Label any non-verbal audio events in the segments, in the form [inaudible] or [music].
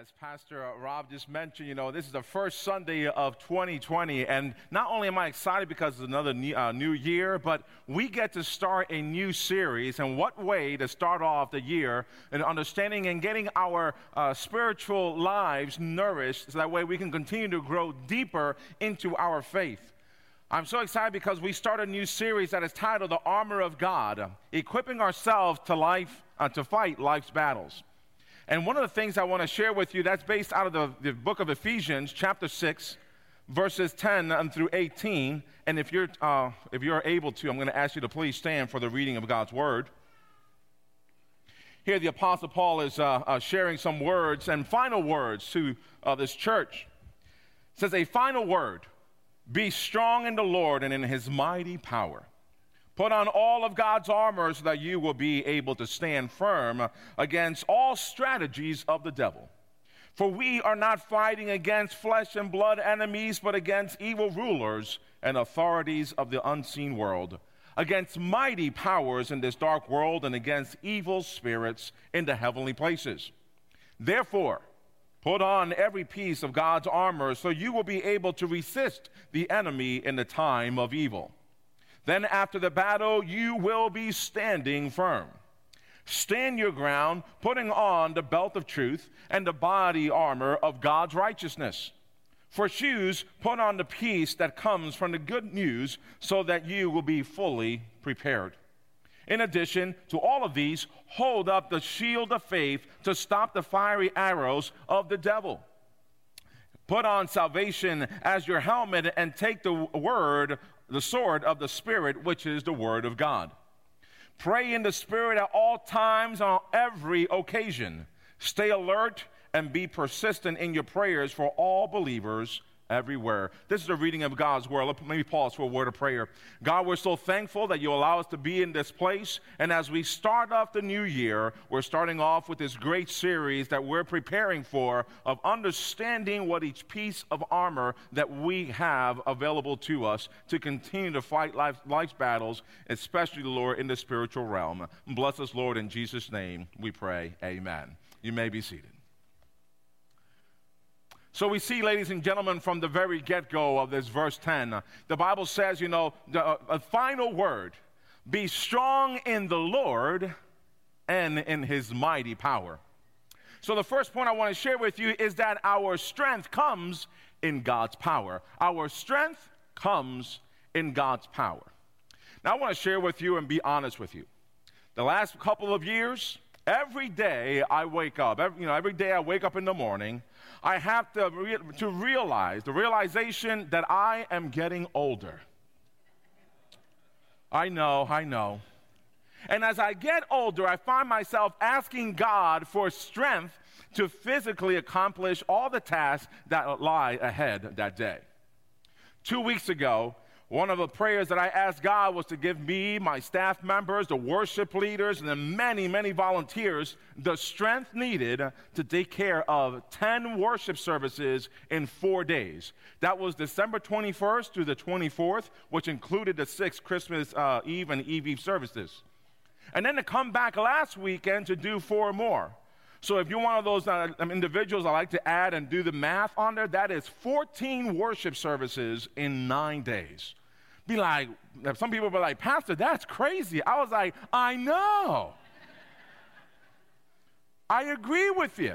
as Pastor Rob just mentioned, you know, this is the first Sunday of 2020. And not only am I excited because it's another new, uh, new, year, but we get to start a new series. And what way to start off the year and understanding and getting our uh, spiritual lives nourished so that way we can continue to grow deeper into our faith. I'm so excited because we start a new series that is titled The Armor of God, equipping ourselves to life, uh, to fight life's battles. And one of the things I want to share with you that's based out of the, the book of Ephesians, chapter 6, verses 10 through 18. And if you're, uh, if you're able to, I'm going to ask you to please stand for the reading of God's word. Here, the Apostle Paul is uh, uh, sharing some words and final words to uh, this church. It says, A final word be strong in the Lord and in his mighty power. Put on all of God's armor so that you will be able to stand firm against all strategies of the devil. For we are not fighting against flesh and blood enemies, but against evil rulers and authorities of the unseen world, against mighty powers in this dark world, and against evil spirits in the heavenly places. Therefore, Put on every piece of God's armor so you will be able to resist the enemy in the time of evil. Then, after the battle, you will be standing firm. Stand your ground, putting on the belt of truth and the body armor of God's righteousness. For shoes, put on the peace that comes from the good news so that you will be fully prepared. In addition to all of these, hold up the shield of faith to stop the fiery arrows of the devil. Put on salvation as your helmet and take the word the sword of the Spirit, which is the Word of God. Pray in the Spirit at all times on every occasion. Stay alert and be persistent in your prayers for all believers everywhere. This is a reading of God's word. Let me pause for a word of prayer. God, we're so thankful that you allow us to be in this place. And as we start off the new year, we're starting off with this great series that we're preparing for of understanding what each piece of armor that we have available to us to continue to fight life, life's battles, especially, the Lord, in the spiritual realm. Bless us, Lord, in Jesus' name we pray. Amen. You may be seated. So we see, ladies and gentlemen, from the very get go of this verse 10, uh, the Bible says, you know, the, uh, a final word be strong in the Lord and in his mighty power. So the first point I want to share with you is that our strength comes in God's power. Our strength comes in God's power. Now I want to share with you and be honest with you. The last couple of years, every day I wake up, every, you know, every day I wake up in the morning, I have to, re- to realize the realization that I am getting older. I know, I know. And as I get older, I find myself asking God for strength to physically accomplish all the tasks that lie ahead that day. Two weeks ago, one of the prayers that I asked God was to give me, my staff members, the worship leaders, and the many, many volunteers the strength needed to take care of 10 worship services in four days. That was December 21st through the 24th, which included the six Christmas uh, Eve and Eve Eve services. And then to come back last weekend to do four more. So if you're one of those uh, individuals I like to add and do the math on there, that is 14 worship services in nine days be like, some people be like, Pastor, that's crazy. I was like, I know. I agree with you.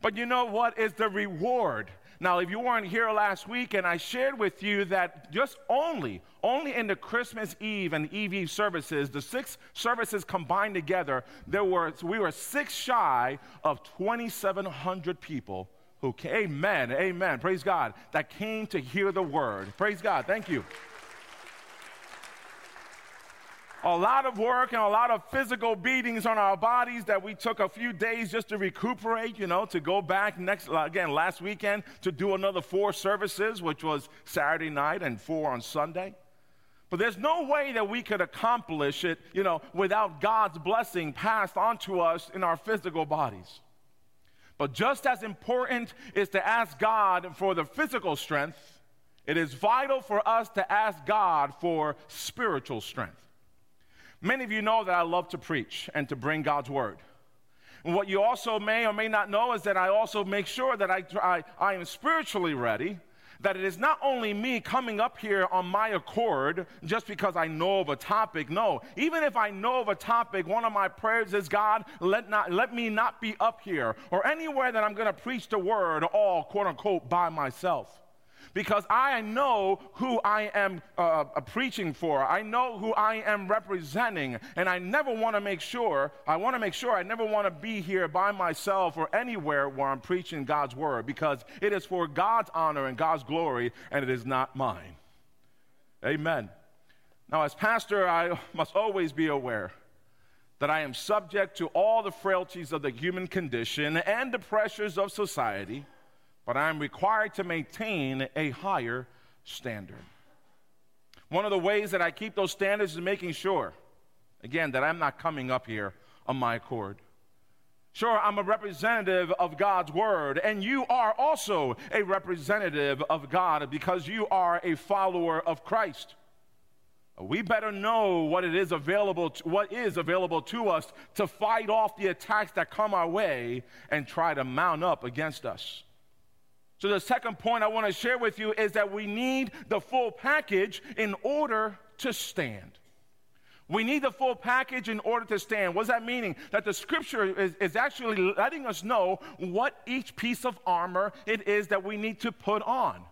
But you know what is the reward? Now, if you weren't here last week, and I shared with you that just only, only in the Christmas Eve and Eve Eve services, the six services combined together, there were we were six shy of 2,700 people who came. Amen, amen. Praise God. That came to hear the word. Praise God. Thank you a lot of work and a lot of physical beatings on our bodies that we took a few days just to recuperate, you know, to go back next, again, last weekend to do another four services, which was Saturday night and four on Sunday. But there's no way that we could accomplish it, you know, without God's blessing passed onto us in our physical bodies. But just as important is to ask God for the physical strength, it is vital for us to ask God for spiritual strength. Many of you know that I love to preach and to bring God's word. And what you also may or may not know is that I also make sure that I, I, I am spiritually ready that it is not only me coming up here on my accord just because I know of a topic. No, even if I know of a topic, one of my prayers is God, let, not, let me not be up here or anywhere that I'm going to preach the word all quote unquote by myself because I know who I am uh, uh, preaching for. I know who I am representing. And I never want to make sure, I want to make sure I never want to be here by myself or anywhere where I'm preaching God's word because it is for God's honor and God's glory and it is not mine. Amen. Now, as pastor, I [laughs] must always be aware that I am subject to all the frailties of the human condition and the pressures of society but I'm required to maintain a higher standard. One of the ways that I keep those standards is making sure, again, that I'm not coming up here on my accord. Sure, I'm a representative of God's word, and you are also a representative of God because you are a follower of Christ. We better know what it is available to, what is available to us to fight off the attacks that come our way and try to mount up against us. So, the second point I want to share with you is that we need the full package in order to stand. We need the full package in order to stand. What does that meaning? That the scripture is, is actually letting us know what each piece of armor it is that we need to put on.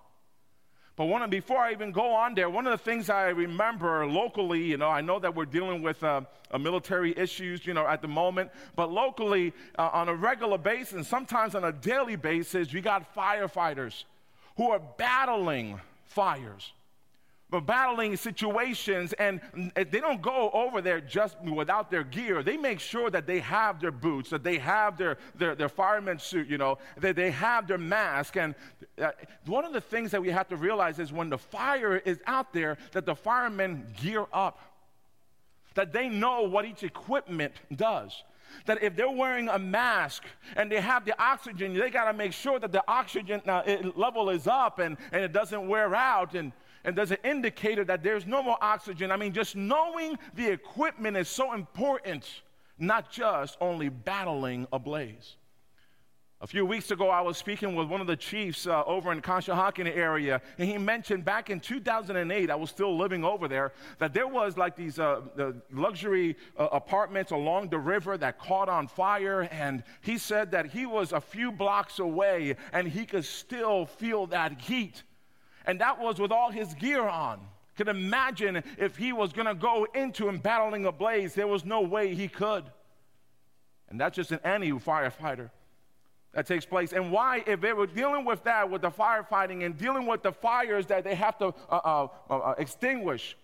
But one of, before I even go on there, one of the things I remember locally, you know, I know that we're dealing with uh, military issues, you know, at the moment, but locally, uh, on a regular basis, sometimes on a daily basis, we got firefighters who are battling fires battling situations, and they don't go over there just without their gear. They make sure that they have their boots, that they have their, their, their fireman suit, you know, that they have their mask. And uh, one of the things that we have to realize is when the fire is out there, that the firemen gear up, that they know what each equipment does that if they're wearing a mask and they have the oxygen, they got to make sure that the oxygen uh, level is up and, and it doesn't wear out. And and there's an indicator that there's no more oxygen. I mean, just knowing the equipment is so important, not just only battling a blaze. A few weeks ago, I was speaking with one of the chiefs uh, over in the Conshohocken area, and he mentioned back in 2008, I was still living over there, that there was like these uh, luxury uh, apartments along the river that caught on fire, and he said that he was a few blocks away and he could still feel that heat and that was with all his gear on. Could imagine if he was going to go into and battling a blaze, there was no way he could. And that's just an any firefighter that takes place. And why, if they were dealing with that, with the firefighting and dealing with the fires that they have to uh, uh, uh, uh extinguish,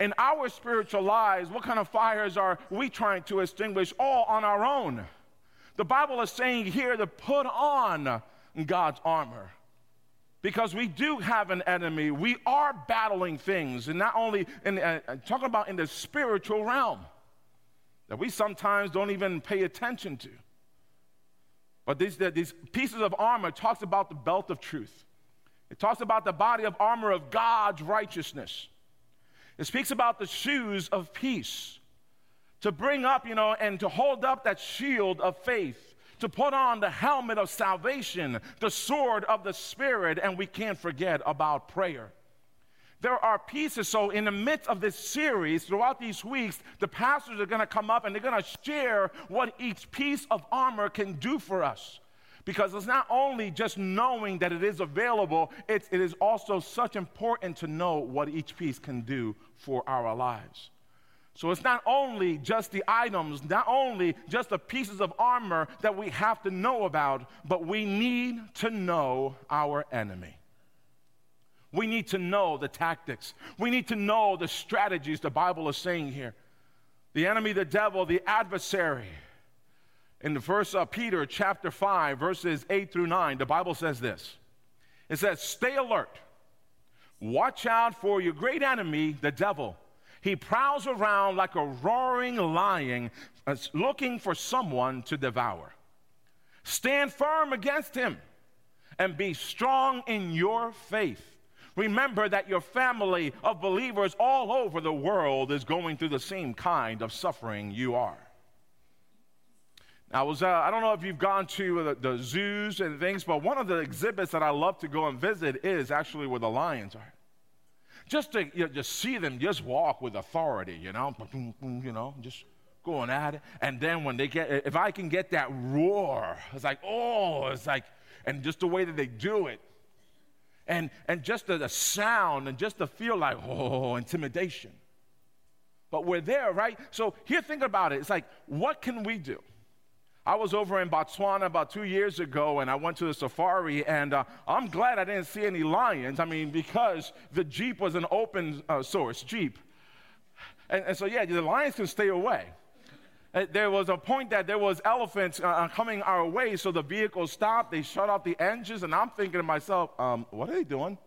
in our spiritual lives, what kind of fires are we trying to extinguish all on our own? The Bible is saying here to put on God's armor because we do have an enemy. We are battling things, and not only in, uh, uh, talking about in the spiritual realm that we sometimes don't even pay attention to. But these, these pieces of armor talks about the belt of truth. It talks about the body of armor of God's righteousness. It speaks about the shoes of peace to bring up, you know, and to hold up that shield of faith to put on the helmet of salvation, the sword of the Spirit, and we can't forget about prayer. There are pieces. So, in the midst of this series, throughout these weeks, the pastors are going to come up and they're going to share what each piece of armor can do for us. Because it's not only just knowing that it is available, it's, it is also such important to know what each piece can do for our lives. So it's not only just the items, not only just the pieces of armor that we have to know about, but we need to know our enemy. We need to know the tactics. We need to know the strategies the Bible is saying here. The enemy, the devil, the adversary. In the verse of uh, Peter chapter 5, verses 8 through 9, the Bible says this. It says, Stay alert. Watch out for your great enemy, the devil he prowls around like a roaring lion, uh, looking for someone to devour. Stand firm against him and be strong in your faith. Remember that your family of believers all over the world is going through the same kind of suffering you are. I was, uh, I don't know if you've gone to the, the, zoos and things, but one of the exhibits that I love to go and visit is actually where the lions are. Just to you know, just see them just walk with authority, you know, you know, just going at it. And then when they get, if I can get that roar, it's like, oh, it's like, and just the way that they do it, and and just the, the sound, and just the feel like, oh, intimidation. But we're there, right? So here, think about it. It's like, what can we do? I was over in Botswana about two years ago and I went to the safari, and uh, I'm glad I didn't see any lions. I mean, because the Jeep was an open uh, source Jeep. And, and, so, yeah, the lions can stay away. Uh, there was a point that there was elephants uh, uh, coming our way, so the vehicle stopped. They shut off the engines, and I'm thinking to myself, um, what are they doing?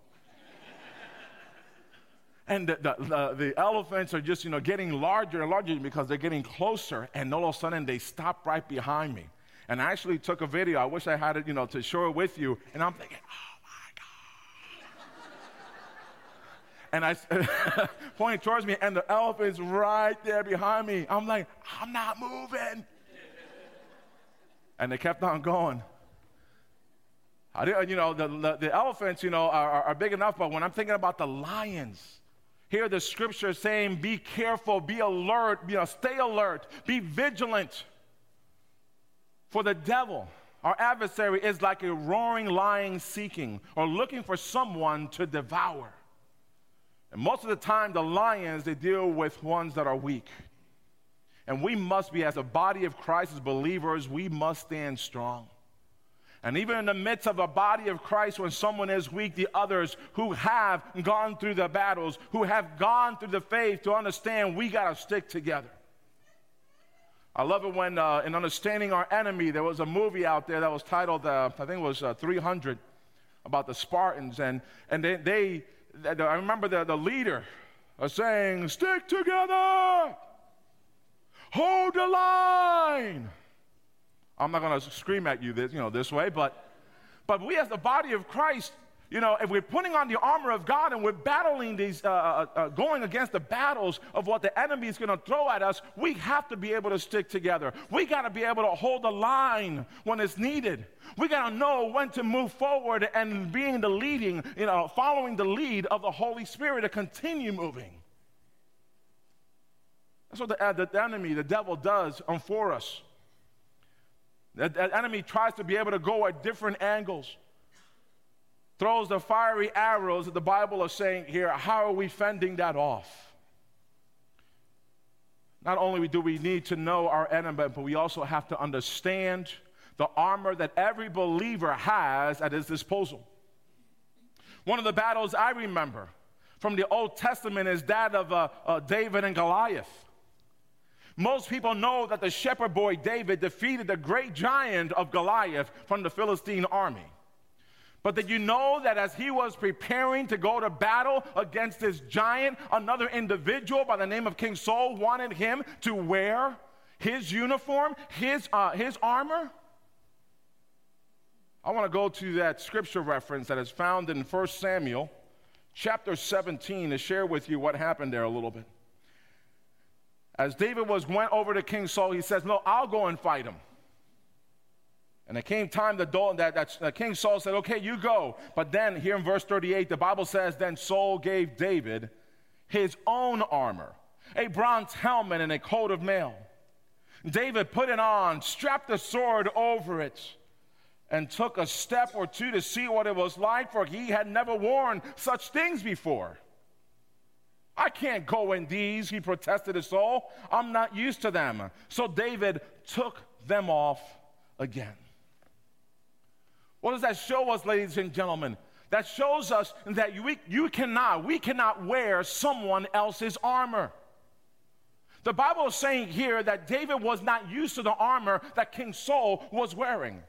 And the, the, the, the, elephants are just, you know, getting larger and larger because they're getting closer. And all of a sudden, they stop right behind me. And I actually took a video. I wish I had it, you know, to share it with you. And I'm thinking, oh my God. and I [laughs] pointing towards me, and the elephant's right there behind me. I'm like, I'm not moving. and they kept on going. I, you know, the, the, the elephants, you know, are, are big enough, but when I'm thinking about the lions, here, the scripture saying, be careful, be alert, you know, stay alert, be vigilant. For the devil, our adversary, is like a roaring lion seeking or looking for someone to devour. And most of the time, the lions, they deal with ones that are weak. And we must be, as a body of Christ, as believers, we must stand strong. And even in the midst of a body of Christ, when someone is weak, the others who have gone through the battles, who have gone through the faith to understand we got to stick together. I love it when, uh, in Understanding Our Enemy, there was a movie out there that was titled, uh, I think it was uh, 300, about the Spartans. And, and they, they, they I remember the, the leader was saying, Stick together, hold the line. I'm not going to scream at you this, you know, this way, but, but we as the body of Christ, you know, if we're putting on the armor of God and we're battling these, uh, uh, uh going against the battles of what the enemy is going to throw at us, we have to be able to stick together. We got to be able to hold the line when it's needed. We got to know when to move forward and being the leading, you know, following the lead of the Holy Spirit to continue moving. That's what the, uh, the enemy, the devil, does for us. That, enemy tries to be able to go at different angles, throws the fiery arrows that the Bible is saying here. How are we fending that off? Not only do we need to know our enemy, but we also have to understand the armor that every believer has at his disposal. One of the battles I remember from the Old Testament is that of uh, uh, David and Goliath. Most people know that the shepherd boy David defeated the great giant of Goliath from the Philistine army. But did you know that as he was preparing to go to battle against this giant, another individual by the name of King Saul wanted him to wear his uniform, his, uh, his armor? I want to go to that scripture reference that is found in 1 Samuel chapter 17 to share with you what happened there a little bit. As David was went over to King Saul, he says, No, I'll go and fight him. And it came time that, that, that, that King Saul said, Okay, you go. But then, here in verse 38, the Bible says, Then Saul gave David his own armor, a bronze helmet, and a coat of mail. David put it on, strapped the sword over it, and took a step or two to see what it was like, for he had never worn such things before. I can't go in these, he protested his Saul. I'm not used to them. So David took them off again. What does that show us, ladies and gentlemen? That shows us that you, you cannot, we cannot wear someone else's armor. The Bible is saying here that David was not used to the armor that King Saul was wearing.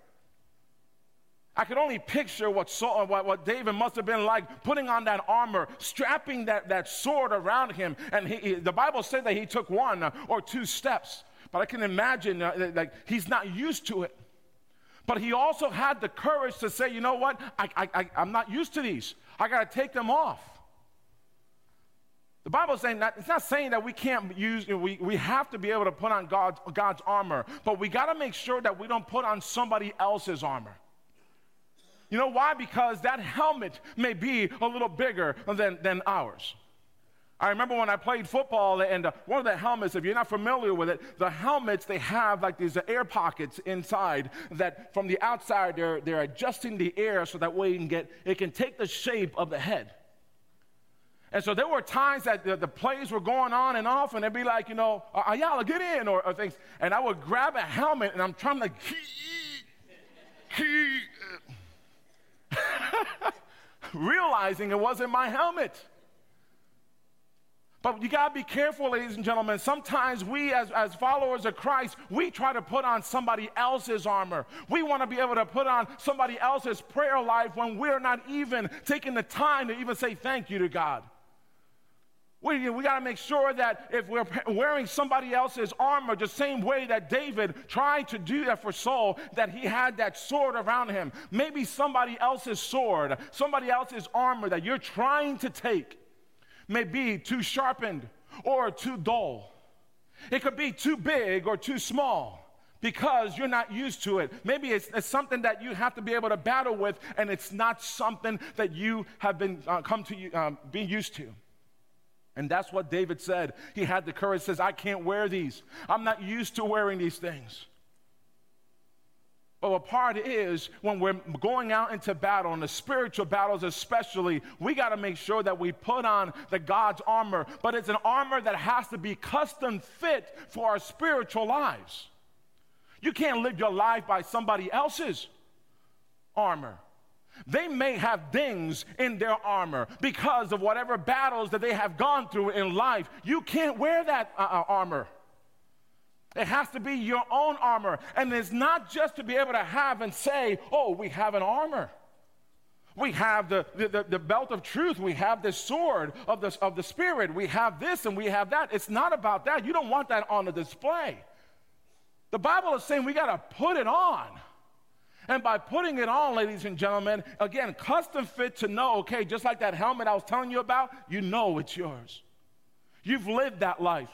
I could only picture what, Saul, what, what, David must have been like putting on that armor, strapping that, that sword around him. And he, he, the Bible said that he took one or two steps. But I can imagine uh, like he's not used to it. But he also had the courage to say, you know what? I, I, I, I'm not used to these. I got to take them off. The Bible saying that it's not saying that we can't use, we, we have to be able to put on God's, God's armor, but we got to make sure that we don't put on somebody else's armor. You know why? Because that helmet may be a little bigger than, than ours. I remember when I played football, and uh, one of the helmets, if you're not familiar with it, the helmets, they have like these air pockets inside that from the outside, they're, they're adjusting the air so that way you can get, it can take the shape of the head. And so there were times that the, the plays were going on and off, and they'd be like, you know, Ayala, get in, or, or things. And I would grab a helmet, and I'm trying to, [laughs] realizing it wasn't my helmet. But you got to be careful, ladies and gentlemen. Sometimes we, as, as followers of Christ, we try to put on somebody else's armor. We want to be able to put on somebody else's prayer life when we're not even taking the time to even say thank you to God. We, we got to make sure that if we're wearing somebody else's armor, the same way that David tried to do that for Saul, that he had that sword around him. Maybe somebody else's sword, somebody else's armor that you're trying to take may be too sharpened or too dull. It could be too big or too small because you're not used to it. Maybe it's, it's, something that you have to be able to battle with, and it's not something that you have been uh, come to um, be used to. And that's what David said. He had the courage. Says, "I can't wear these. I'm not used to wearing these things." But what part is when we're going out into battle, and the spiritual battles especially, we got to make sure that we put on the God's armor. But it's an armor that has to be custom fit for our spiritual lives. You can't live your life by somebody else's armor. They may have dings in their armor because of whatever battles that they have gone through in life. You can't wear that uh, uh armor. It has to be your own armor. And it's not just to be able to have and say, oh, we have an armor. We have the, the, the, belt of truth. We have the sword of the, of the Spirit. We have this and we have that. It's not about that. You don't want that on the display. The Bible is saying we got to put it on. And by putting it on, ladies and gentlemen, again, custom fit to know, okay, just like that helmet I was telling you about, you know it's yours. You've lived that life.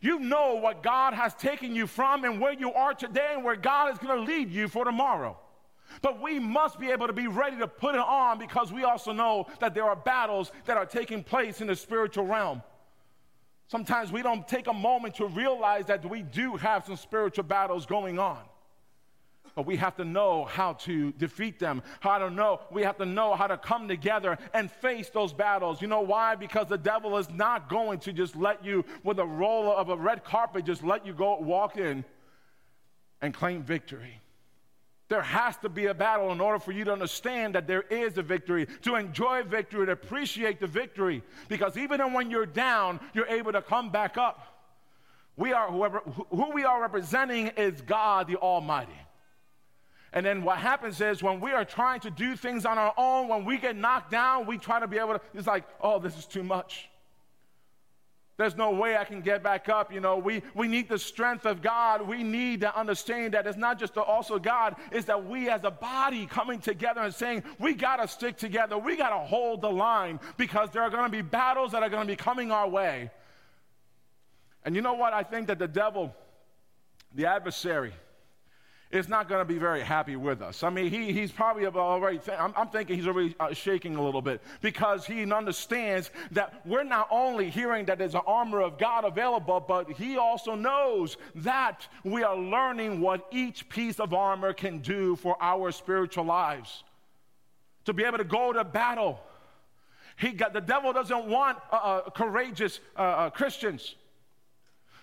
You know what God has taken you from and where you are today and where God is going to lead you for tomorrow. But we must be able to be ready to put it on because we also know that there are battles that are taking place in the spiritual realm. Sometimes we don't take a moment to realize that we do have some spiritual battles going on we have to know how to defeat them. How to know, we have to know how to come together and face those battles. You know why? Because the devil is not going to just let you, with a roll of a red carpet, just let you go walk in and claim victory. There has to be a battle in order for you to understand that there is a victory, to enjoy victory, to appreciate the victory. Because even when you're down, you're able to come back up. We are whoever who we are representing is God the Almighty. And then what happens is when we are trying to do things on our own, when we get knocked down, we try to be able to, it's like, oh, this is too much. There's no way I can get back up. You know, we, we need the strength of God. We need to understand that it's not just the, also God, it's that we as a body coming together and saying, we got to stick together. We got to hold the line because there are going to be battles that are going to be coming our way. And you know what? I think that the devil, the adversary, is not going to be very happy with us. I mean, he, he's probably already, th- I'm, I'm, thinking he's already uh, shaking a little bit because he understands that we're not only hearing that there's an armor of God available, but he also knows that we are learning what each piece of armor can do for our spiritual lives. To be able to go to battle. He got, the devil doesn't want uh, uh, courageous uh, uh, Christians.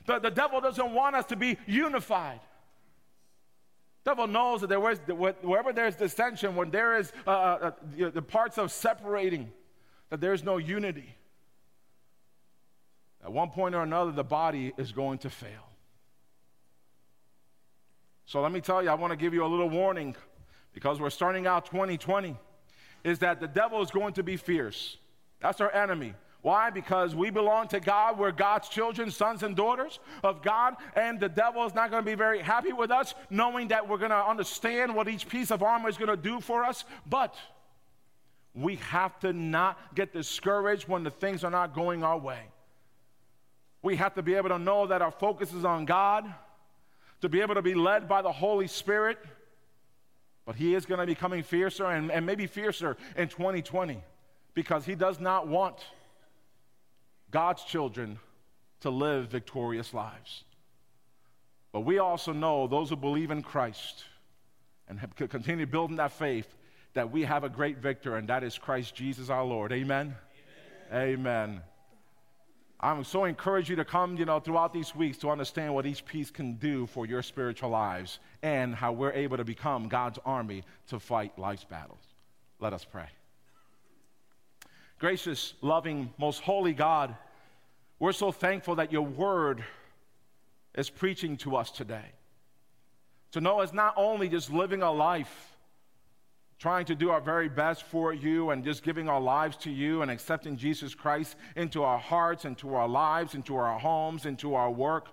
The, the devil doesn't want us to be unified. Devil knows that there is, wherever there's dissension, when there is uh, uh, uh the parts of separating, that there's no unity. At one point or another, the body is going to fail. So let me tell you, I want to give you a little warning because we're starting out 2020, is that the devil is going to be fierce. That's our enemy. Why? Because we belong to God. We're God's children, sons and daughters of God. And the devil is not going to be very happy with us, knowing that we're going to understand what each piece of armor is going to do for us. But We have to not get discouraged when the things are not going our way. We have to be able to know that our focus is on God, to be able to be led by the Holy Spirit. But He is going to be coming fiercer and, and maybe fiercer in 2020 because He does not want God's children to live victorious lives. But we also know those who believe in Christ and have, continue building that faith that we have a great victor, and that is Christ Jesus our Lord. Amen? Amen. Amen. I'm so encourage you to come, you know, throughout these weeks to understand what each piece can do for your spiritual lives and how we're able to become God's army to fight life's battles. Let us pray. Gracious, loving, most holy God, we're so thankful that your word is preaching to us today. To know it's not only just living a life trying to do our very best for you and just giving our lives to you and accepting Jesus Christ into our hearts, into our lives, into our homes, into our work,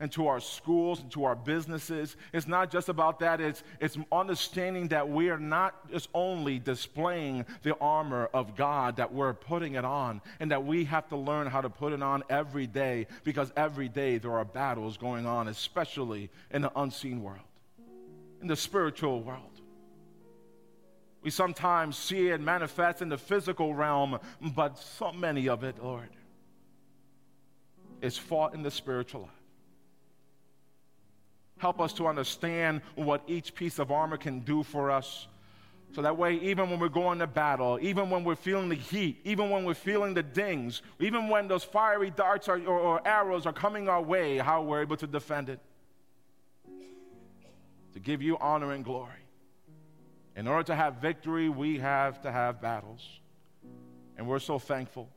into our schools, into our businesses. It's not just about that, it's, it's understanding that we are not just only displaying the armor of God, that we're putting it on, and that we have to learn how to put it on every day because every day there are battles going on, especially in the unseen world, in the spiritual world. We sometimes see it manifest in the physical realm, but so many of it, Lord, is fought in the spiritual life. Help us to understand what each piece of armor can do for us. So that way, even when we're going to battle, even when we're feeling the heat, even when we're feeling the dings, even when those fiery darts are, or, or arrows are coming our way, how we're able to defend it. To give you honor and glory. In order to have victory, we have to have battles. And we're so thankful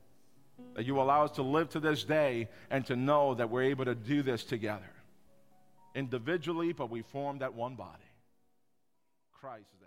that you allow us to live to this day and to know that we're able to do this together. Individually, but we form that one body. Christ